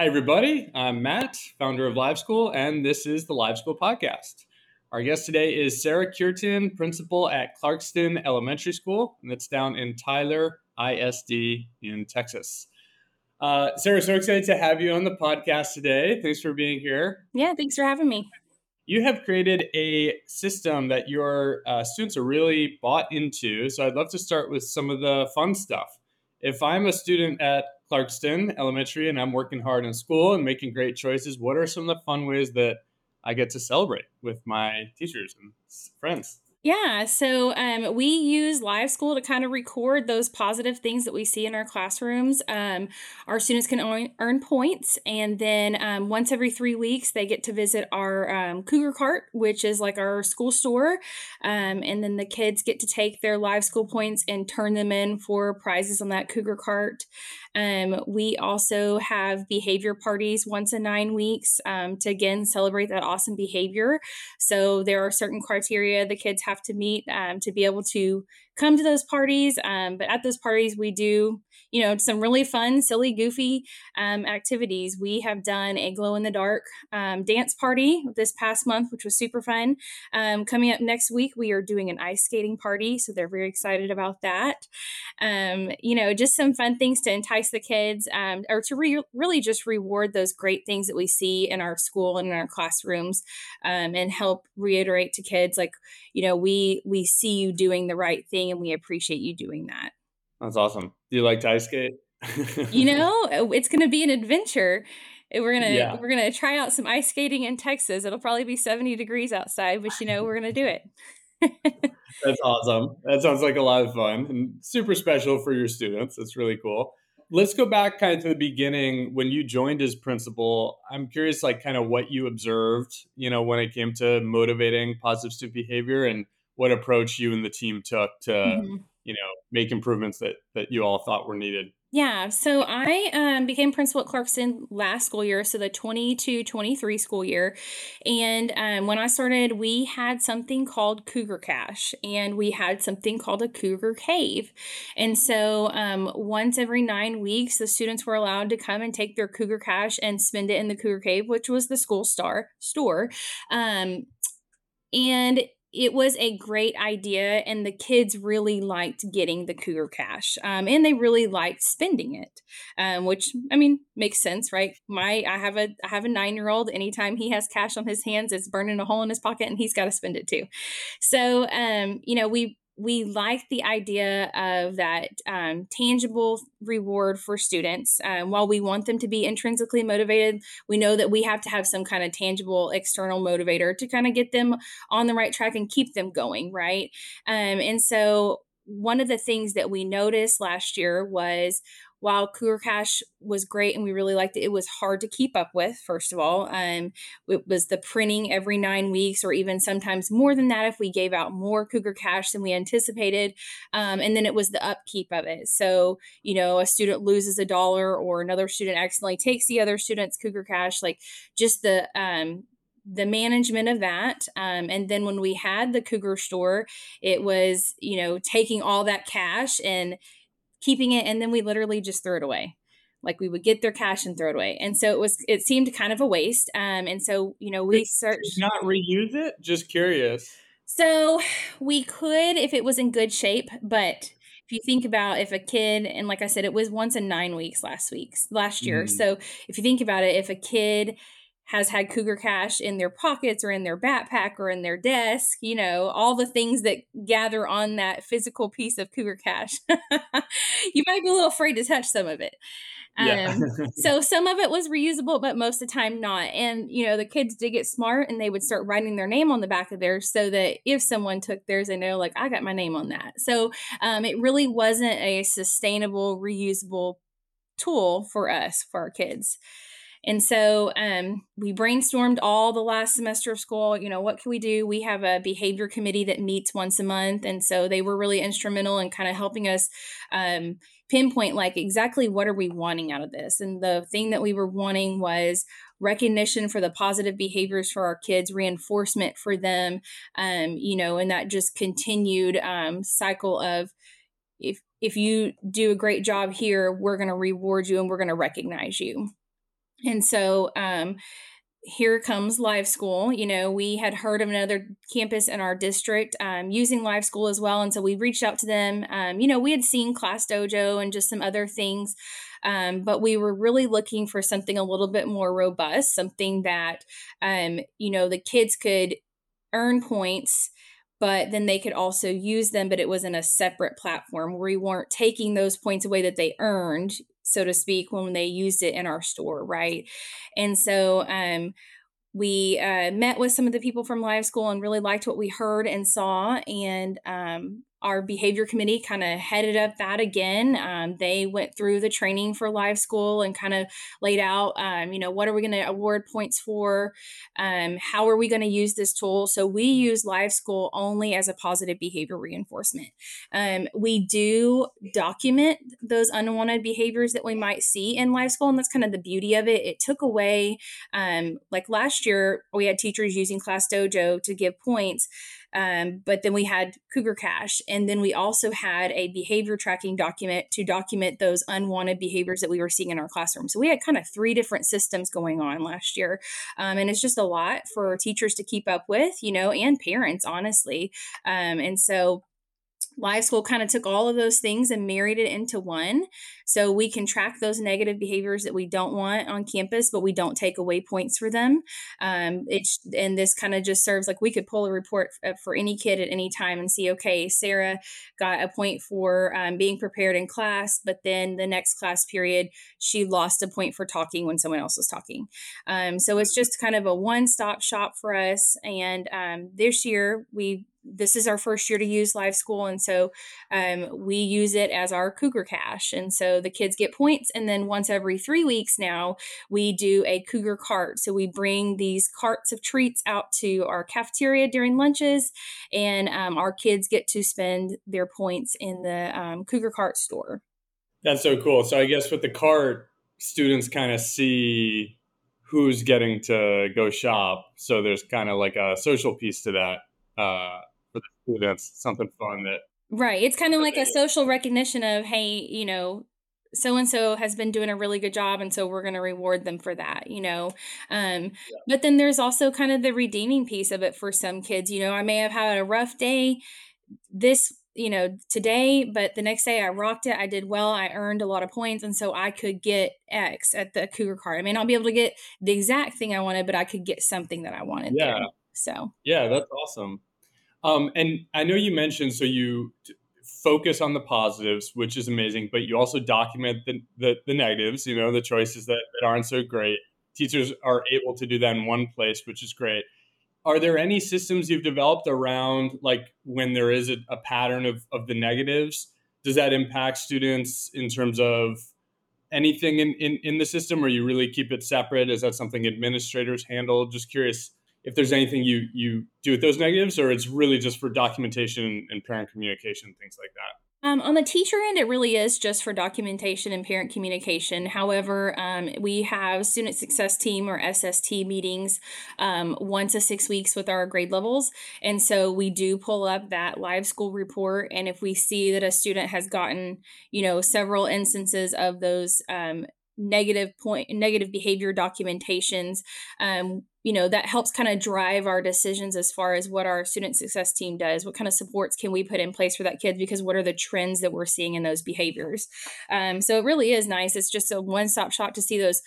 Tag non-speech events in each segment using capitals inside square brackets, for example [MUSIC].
Hi, everybody. I'm Matt, founder of Live School, and this is the Live School Podcast. Our guest today is Sarah Cureton, principal at Clarkston Elementary School, and it's down in Tyler ISD in Texas. Uh, Sarah, so excited to have you on the podcast today. Thanks for being here. Yeah, thanks for having me. You have created a system that your uh, students are really bought into. So I'd love to start with some of the fun stuff. If I'm a student at Clarkston Elementary and I'm working hard in school and making great choices, what are some of the fun ways that I get to celebrate with my teachers and friends? Yeah, so um, we use Live School to kind of record those positive things that we see in our classrooms. Um, our students can earn, points, and then um, once every three weeks, they get to visit our um, Cougar Cart, which is like our school store. Um, and then the kids get to take their Live School points and turn them in for prizes on that Cougar Cart. Um, we also have behavior parties once in nine weeks to again celebrate that awesome behavior. So there are certain criteria the kids have to meet um, to be able to come to those parties. Um, but at those parties, we do, you know, some really fun, silly, goofy um, activities. We have done a glow in the dark um, dance party this past month, which was super fun. Um, coming up next week, we are doing an ice skating party. So they're very excited about that. Um, you know, just some fun things to entice the kids um, or to re- really just reward those great things that we see in our school and in our classrooms and help reiterate to kids like, you know, we we see you doing the right thing and we appreciate you doing that. That's awesome. Do you like to ice skate? you [LAUGHS] know, uh, it's going to be an adventure. We're gonna yeah. we're gonna try out some ice skating in Texas. It'll probably be seventy degrees outside, but you know we're gonna do it. [LAUGHS] That's awesome. That sounds like a lot of fun and super special for your students. That's really cool. Let's go back kind of to the beginning when you joined as principal. I'm curious, like, kind of what you observed, you know, when it came to motivating positive student behavior and what approach you and the team took to mm-hmm. you know make improvements that that you all thought were needed yeah, so I um, became principal at Clarkston last school year, so the 22 23 school year. And um, when I started, we had something called Cougar Cash and we had something called a Cougar Cave. And so um, once every nine weeks, the students were allowed to come and take their Cougar Cash and spend it in the Cougar Cave, which was the school star store. Um, and it was a great idea and the kids really liked getting the cougar cash um, and they really liked spending it um, which i mean makes sense right? My i have a i have a nine year old anytime he has cash on his hands it's burning a hole in his pocket and he's got to spend it too. So um, you know we we like the idea of that um, tangible reward for students. Um, while we want them to be intrinsically motivated, we know that we have to have some kind of tangible external motivator to kind of get them on the right track and keep them going, right? Um, and so, one of the things that we noticed last year was while Cougar Cash was great and we really liked it, it was hard to keep up with, first of all. Um, it was the printing every nine weeks, or even sometimes more than that if we gave out more Cougar Cash than we anticipated. Um, and then it was the upkeep of it. So, you know, a student loses a dollar or another student accidentally takes the other student's Cougar Cash, like just the, um, the management of that um, and then when we had the cougar store it was you know taking all that cash and keeping it and then we literally just threw it away. Like we would get their cash and throw it away. And so it was it seemed kind of a waste um and so you know we searched not reuse it? Just curious. So we could if it was in good shape but if you think about if a kid and like i said it was once in nine weeks last week last year. Mm. so if you think about it if a kid has had cougar cash in their pockets or in their backpack or in their desk, you know, all the things that gather on that physical piece of cougar cash. [LAUGHS] you might be a little afraid to touch some of it. Yeah. Um, [LAUGHS] so some of it was reusable, but most of the time not. And, you know, the kids did get smart and they would start writing their name on the back of theirs so that if someone took theirs, they know, like, I got my name on that. So um, it really wasn't a sustainable, reusable tool for us, for our kids. And so um, we brainstormed all the last semester of school. You know, what can we do? We have a behavior committee that meets once a month. And so they were really instrumental in kind of helping us um, pinpoint, like, exactly what are we wanting out of this? And the thing that we were wanting was recognition for the positive behaviors for our kids, reinforcement for them, um, you know, and that just continued um, cycle of, if if you do a great job here, we're going to reward you and we're going to recognize you. And so, um, here comes live school you know we had heard of another campus in our district um, using live school as well and so we reached out to them um, you know we had seen class dojo and just some other things um, but we were really looking for something a little bit more robust something that um, you know the kids could earn points but then they could also use them but it was in a separate platform. Where we weren't taking those points away that they earned so to speak, when they used it in our store, right? And so um, we uh, met with some of the people from Live School and really liked what we heard and saw. And um, our behavior committee kind of headed up that again. Um, they went through the training for live school and kind of laid out, um, you know, what are we going to award points for? Um, how are we going to use this tool? So we use live school only as a positive behavior reinforcement. Um, we do document those unwanted behaviors that we might see in live school, and that's kind of the beauty of it. It took away, um, like last year, we had teachers using Class Dojo to give points. Um, but then we had Cougar Cash. And then we also had a behavior tracking document to document those unwanted behaviors that we were seeing in our classroom. So we had kind of three different systems going on last year. Um, and it's just a lot for teachers to keep up with, you know, and parents, honestly. Um, and so Live School kind of took all of those things and married it into one. So we can track those negative behaviors that we don't want on campus, but we don't take away points for them. Um, it's and this kind of just serves like we could pull a report uh, for any kid at any time and see, okay, Sarah got a point for um, being prepared in class, but then the next class period she lost a point for talking when someone else was talking. Um, so it's just kind of a one-stop shop for us. And um, this year we this is our first year to use live school and so um, we use it as our cougar cash and so the kids get points and then once every three weeks now we do a cougar cart. So we bring these carts of treats out to our cafeteria during lunches and um, our kids get to spend their points in the um, cougar cart store. That's so cool. So i guess with the cart students kind of see who's getting to go shop. So there's kind of like a social piece to that uh, for the students, something fun that right. It's kind of like a social recognition of hey, you know, so and so has been doing a really good job and so we're going to reward them for that you know um yeah. but then there's also kind of the redeeming piece of it for some kids you know i may have had a rough day this you know today but the next day i rocked it i did well i earned a lot of points and so i could get x at the cougar cart i may not be able to get the exact thing i wanted but i could get something that i wanted yeah there. so yeah that's awesome um, and I know you mentioned so you focus on the positives, which is amazing, but you also document the, the, the negatives, you know, the choices that, that aren't so great. Teachers are able to do that in one place, which is great. Are there any systems you've developed around like when there is a, a pattern of, of the negatives? Does that impact students in terms of anything in, in, in the system or you really keep it separate? Is that something administrators handle? Just curious if there's anything you you do with those negatives, or it's really just for documentation and parent communication, things like that. Um, on the teacher end, it really is just for documentation and parent communication. However, um, we have student success team or SST meetings um, once a six weeks with our grade levels. And so we do pull up that live school report. And if we see that a student has gotten, you know, several instances of those um, negative point negative behavior documentations um, you know that helps kind of drive our decisions as far as what our student success team does what kind of supports can we put in place for that kid because what are the trends that we're seeing in those behaviors? Um, so it really is nice it's just a one-stop shop to see those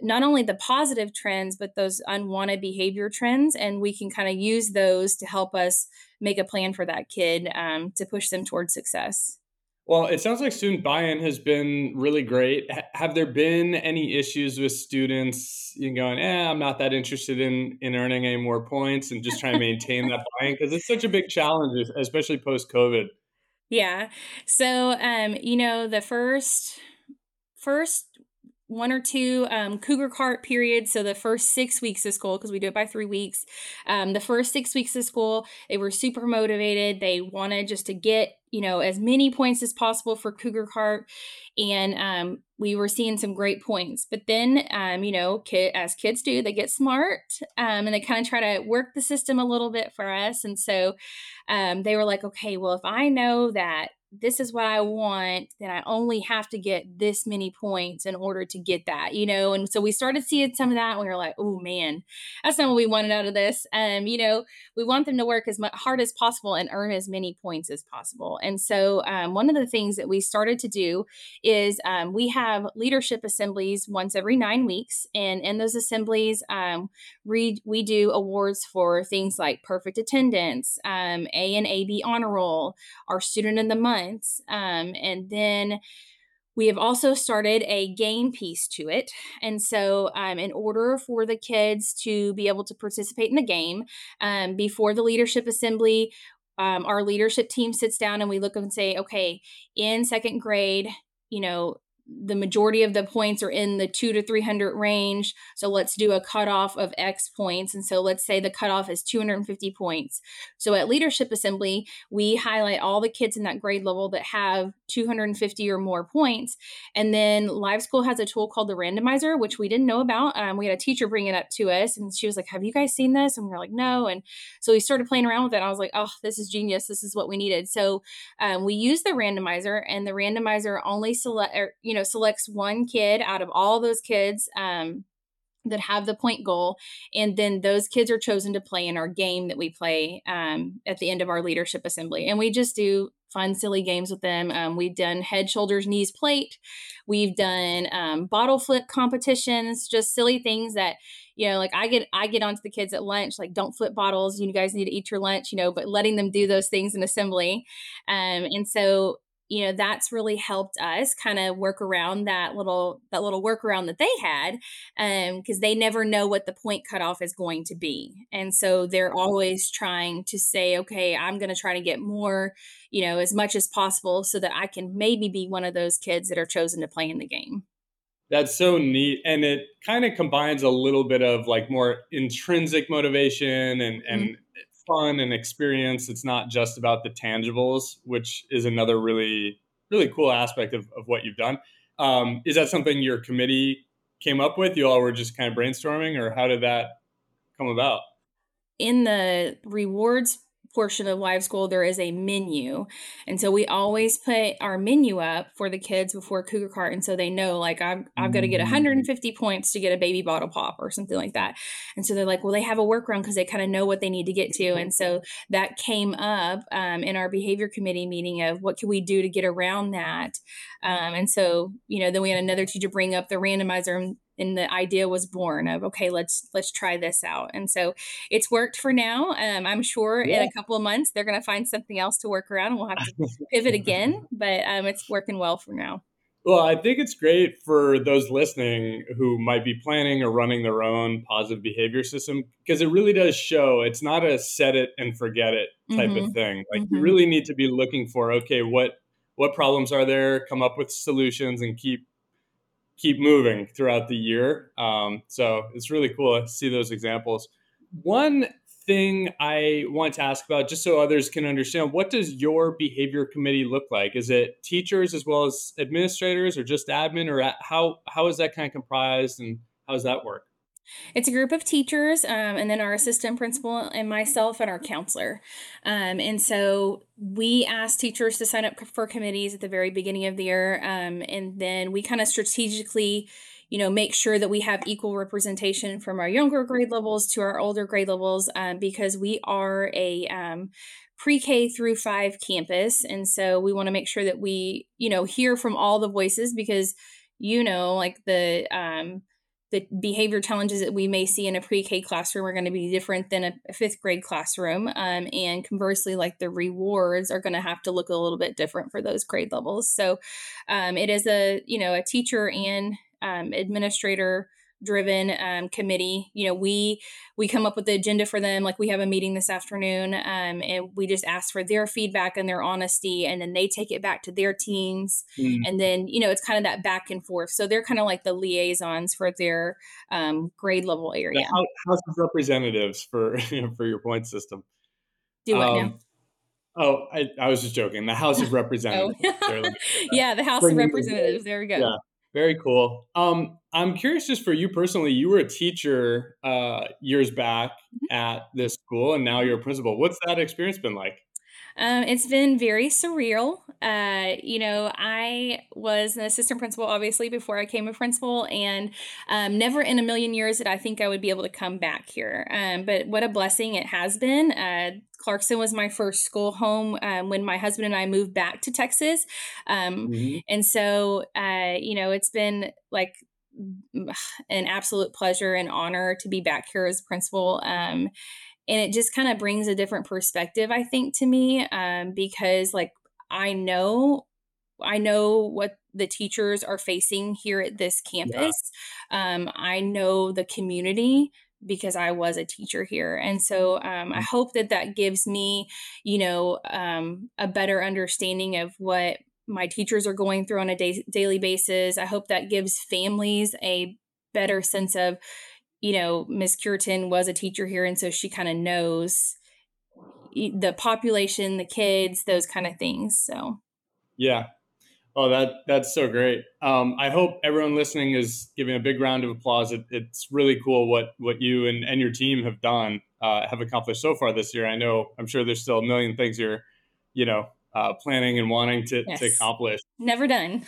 not only the positive trends but those unwanted behavior trends and we can kind of use those to help us make a plan for that kid um, to push them towards success well, it sounds like student buy-in has been really great. H- have there been any issues with students you know, going, "Eh, I'm not that interested in in earning any more points," and just trying to maintain that buy-in because it's such a big challenge, especially post COVID. Yeah. So, um, you know, the first first one or two um, cougar cart periods. So the first six weeks of school because we do it by three weeks um, the first six weeks of school they were super motivated. They wanted just to get you know as many points as possible for cougar cart. And um, we were seeing some great points. But then um, you know kid, as kids do they get smart um, and they kind of try to work the system a little bit for us. And so um, they were like okay well if i know that this is what I want, then I only have to get this many points in order to get that, you know? And so we started seeing some of that and we were like, oh man, that's not what we wanted out of this. Um, you know, we want them to work as hard as possible and earn as many points as possible. And so um, one of the things that we started to do is um, we have leadership assemblies once every nine weeks. And in those assemblies, um, we, we do awards for things like perfect attendance, um, A and AB honor roll, our student in the month. Um, and then we have also started a game piece to it. And so, um, in order for the kids to be able to participate in the game, um, before the leadership assembly, um, our leadership team sits down and we look and say, okay, in second grade, you know, the majority of the points are in the two to 300 range. So let's do a cutoff of X points. And so let's say the cutoff is 250 points. So at Leadership Assembly, we highlight all the kids in that grade level that have 250 or more points. And then Live School has a tool called the randomizer, which we didn't know about. Um, we had a teacher bring it up to us and she was like, Have you guys seen this? And we are like, No. And so we started playing around with it. I was like, Oh, this is genius. This is what we needed. So um, we use the randomizer, and the randomizer only select, or, you know, selects one kid out of all those kids. Um, that have the point goal and then those kids are chosen to play in our game that we play um, at the end of our leadership assembly. And we just do fun silly games with them. Um, we've done head shoulders knees plate. We've done um, bottle flip competitions just silly things that you know like i get i get onto the kids at lunch like don't flip bottles. You guys need to eat your lunch you know but letting them do those things in assembly. Um, and so you know that's really helped us kind of work around that little that little workaround that they had um because they never know what the point cutoff is going to be. And so they're always trying to say okay i'm going to try to get more you know as much as possible so that i can maybe be one of those kids that are chosen to play in the game. That's so neat and it kind of combines a little bit of like more intrinsic motivation and and mm-hmm fun and experience. It's not just about the tangibles, which is another really, really cool aspect of, of what you've done. Um, is that something your committee came up with? You all were just kind of brainstorming, or how did that come about? In the rewards portion of live school there is a menu. And so we always put our menu up for the kids before cougar cart and so they know like i've, I've got to get 150 mm. points to get a baby bottle pop or something like that. And so they're like well they have a workaround because they kind of know what they need to get to. And so that came up um, in our behavior committee meeting of what can we do to get around that? Um, and so you know then we had another teacher bring up the randomizer and the idea was born of okay let's let's try this out and so it's worked for now um, i'm sure yeah. in a couple of months they're going to find something else to work around and we'll have to pivot [LAUGHS] again but um, it's working well for now well i think it's great for those listening who might be planning or running their own positive behavior system because it really does show it's not a set it and forget it type mm-hmm. of thing like mm-hmm. you really need to be looking for okay what what problems are there come up with solutions and keep keep moving throughout the year. Um, so it's really cool to see those examples. One thing I want to ask about, just so others can understand, what does your behavior committee look like? Is it teachers as well as administrators, or just admin, or how how is that kind of comprised, and how does that work? It's a group of teachers, um, and then our assistant principal and myself and our counselor. Um, and so we ask teachers to sign up for committees at the very beginning of the year, um, and then we kind of strategically, you know, make sure that we have equal representation from our younger grade levels to our older grade levels, um, because we are a um, pre-K through five campus, and so we want to make sure that we, you know, hear from all the voices because you know, like the um, the behavior challenges that we may see in a pre-K classroom are going to be different than a, fifth grade classroom, um, and conversely, like the rewards are going to have to look a little bit different for those grade levels. So, um, it is a you know a teacher and um, administrator driven um, committee you know we we come up with the agenda for them like we have a meeting this afternoon um, and we just ask for their feedback and their honesty and then they take it back to their teams mm. and then you know it's kind of that back and forth so they're kind of like the liaisons for their um, grade level area the house of representatives for [LAUGHS] for your point system do what now um, Oh, I, I was just joking. The House of [LAUGHS] oh. Representatives. oh. [LAUGHS] yeah, the House of Representatives. There we go. Yeah. Very cool. Um, I'm curious, just for you personally, you were a teacher uh, years back mm-hmm. at this school, and now you're a principal. What's that experience been like? Um, it's been very surreal. Uh, you know, I was an assistant principal, obviously, before I came a principal, and um, never in a million years did I think I would be able to come back here. Um, but what a blessing it has been. Uh, Clarkston was my first school home um, when my husband and I moved back to Texas. Um, mm-hmm. And so, uh, you know, it's been like an absolute pleasure and honor to be back here as principal. Um, and it just kind of brings a different perspective, I think, to me, um, because like I know, I know what the teachers are facing here at this campus. Yeah. Um, I know the community because I was a teacher here. And so um, I mm. hope that that gives me, you know, um, a better understanding of what my teachers are going through on a day- daily basis. I hope that gives families a better sense of, you know, Miss Cureton was a teacher here. And so she kind of knows the population, the kids, those kind of things. So, yeah, Oh, that that's so great. Um, I hope everyone listening is giving a big round of applause. It, it's really cool what what you and, and your team have done, uh, have accomplished so far this year. I know I'm sure there's still a million things you're, you know, uh, planning and wanting to, yes. to accomplish. Never done.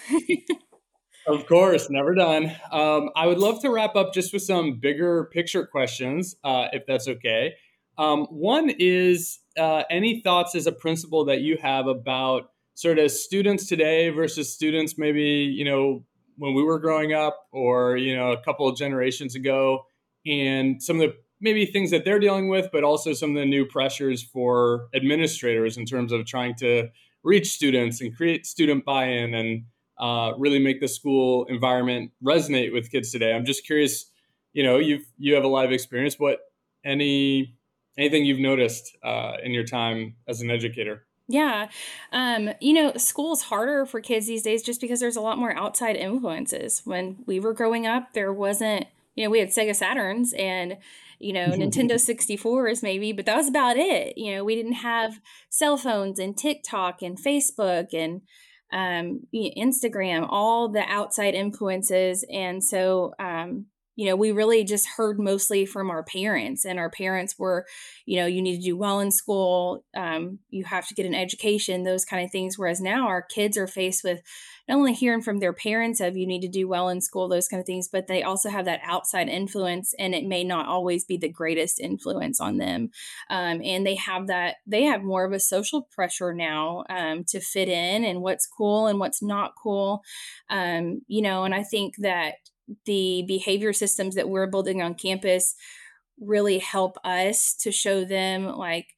[LAUGHS] of course, never done. Um, I would love to wrap up just with some bigger picture questions, uh, if that's okay. Um, one is uh, any thoughts as a principal that you have about sort of students today versus students maybe you know when we were growing up or you know a couple of generations ago. And some of the maybe things that they're dealing with but also some of the new pressures for administrators in terms of trying to reach students and create student buy-in and uh, really make the school environment resonate with kids today. I'm just curious you know you've you have a lot of experience. What any anything you've noticed uh, in your time as an educator yeah. Um, you know, school's harder for kids these days just because there's a lot more outside influences. When we were growing up, there wasn't, you know, we had Sega Saturns and, you know, [LAUGHS] Nintendo 64s maybe, but that was about it. You know, we didn't have cell phones and TikTok and Facebook and um, Instagram, all the outside influences. And so, um, you know, we really just heard mostly from our parents, and our parents were, you know, you need to do well in school, um, you have to get an education, those kind of things. Whereas now our kids are faced with not only hearing from their parents of you need to do well in school, those kind of things, but they also have that outside influence, and it may not always be the greatest influence on them. Um, and they have that, they have more of a social pressure now um, to fit in and what's cool and what's not cool. Um, you know, and I think that the behavior systems that we're building on campus really help us to show them like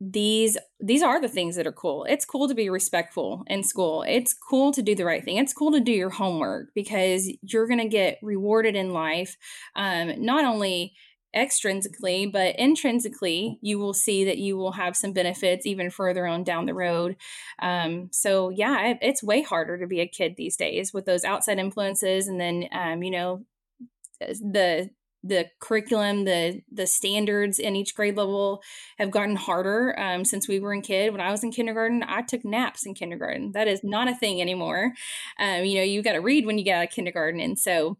these these are the things that are cool. It's cool to be respectful in school. It's cool to do the right thing. It's cool to do your homework because you're going to get rewarded in life. Um, not only extrinsically, but intrinsically, you will see that you will have some benefits even further on down the road. Um, so, yeah, it, it's way harder to be a kid these days with those outside influences, and then um, you know the the curriculum, the the standards in each grade level have gotten harder um, since we were in kid. When I was in kindergarten, I took naps in kindergarten. That is not a thing anymore. Um, you know, you got to read when you get out of kindergarten, and so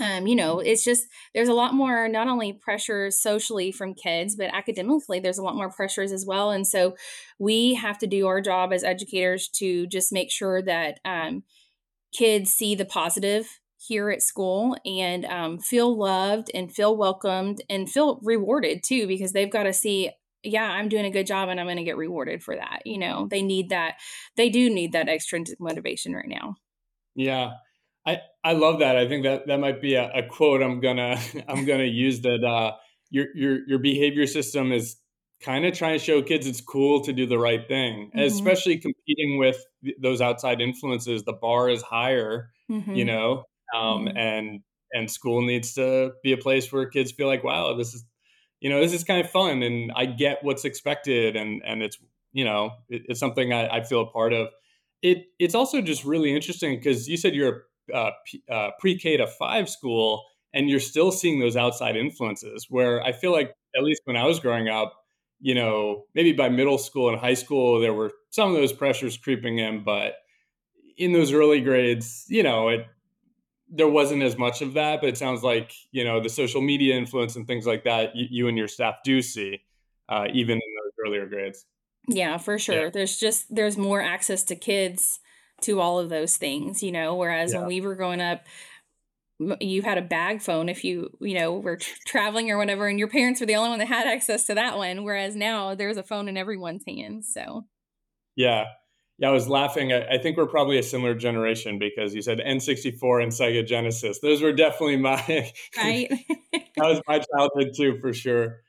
um, you know, it's just there's a lot more not only pressures socially from kids, but academically there's a lot more pressures as well. And so we have to do our job as educators to just make sure that um, kids see the positive here at school and um, feel loved and feel welcomed and feel rewarded too, because they've got to see yeah, I'm doing a good job and I'm going to get rewarded for that. You know, they need that. They do need that extrinsic motivation right now. Yeah. I, love that. I think that that might be a, a quote I'm gonna [LAUGHS] I'm gonna use that uh, your your your behavior system is kind of trying to show kids it's cool to do the right thing, mm-hmm. especially competing with those outside influences. The bar is higher, mm-hmm. you know, um, mm-hmm. and and school needs to be a place where kids feel like, wow, this is you know this is kind of fun, and I get what's expected, and and it's you know it, it's something I, I feel a part of. It it's also just really interesting because you said you're uh, uh, pre-K to five school, and you're still seeing those outside influences. Where I feel like, at least when I was growing up, you know, maybe by middle school and high school, there were some of those pressures creeping in, but in those early grades, you know, it there wasn't as much of that. But it sounds like you know the social media influence and things like that. You, you and your staff do see, uh, even in those earlier grades. Yeah, for sure. Yeah. There's just there's more access to kids to all of those things, you know, whereas yeah. when we were growing up you had a bag phone if you you know were tra- traveling or whatever and your parents were the only one that had access to that one whereas now there's a phone in everyone's hands so. Yeah. Yeah i was laughing. I, I think we're probably a similar generation because you said n64 and sega genesis. Those were definitely my right. [LAUGHS] that was my childhood too for sure.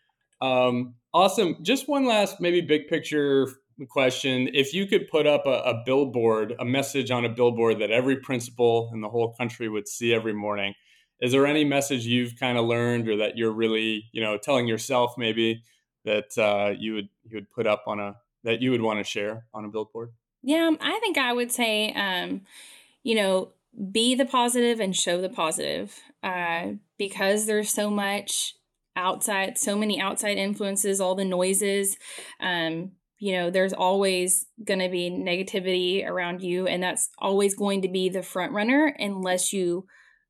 Um, awesome. Just one last maybe big picture question. If you could put up a, a, billboard a message on a billboard that every principal in the whole country would see every morning is there any message you've kind of learned or that you're really you know telling yourself maybe that uh, you would you would put up on a that you would want to share on a billboard? Yeah i think i would say um, you know be the positive and show the positive uh, because there's so much outside so many outside influences all the noises um, you know there's always going to be negativity around you and that's always going to be the front runner unless you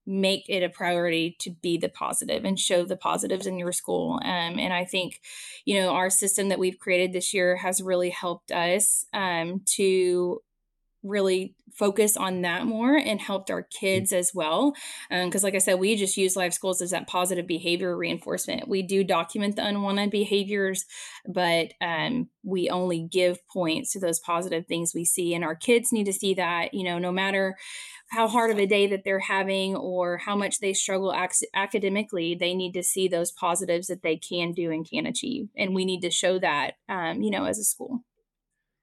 make it a priority to be the positive and show the positives in your school um, and i think you know our system that we've created this year has really helped us um, to really focus on that more and helped our mm. kids as well. Because, um, like I said, we just use Live Schools as that positive behavior reinforcement. We do document the unwanted behaviors, but um, we only give points to those positive things we see. And our kids need to see that, you know, no matter how hard of a day that they're having or how much they struggle ac- academically, they need to see those positives that they can do and can achieve. And we need to show that, um, you know, as a school.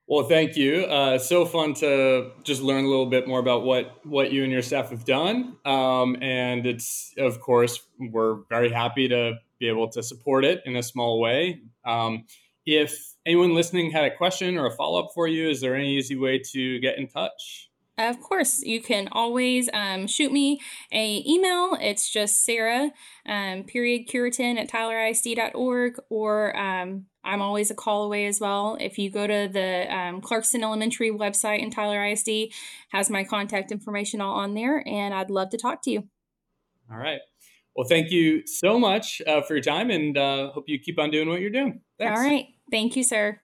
Well, thank you. Uh, so fun to just learn a little bit more about what what you and your staff have done, um, and it's of course we're very happy to be able to support it in a small way. Um, if anyone listening had a question or a follow up for you, is there any easy way to get in touch? Of course, you can always um, shoot me a email. It's just Sarah, um, period, Cureton at tylerisd.org, or um, I'm always a call away as well. If you go to the um, Clarkston Elementary website in Tyler ISD, has my contact information all on there, and I'd love to talk to you. All right. Well, thank you so much uh, for your time, and uh, hope you keep on doing what you're doing. Thanks. All right. Thank you, sir.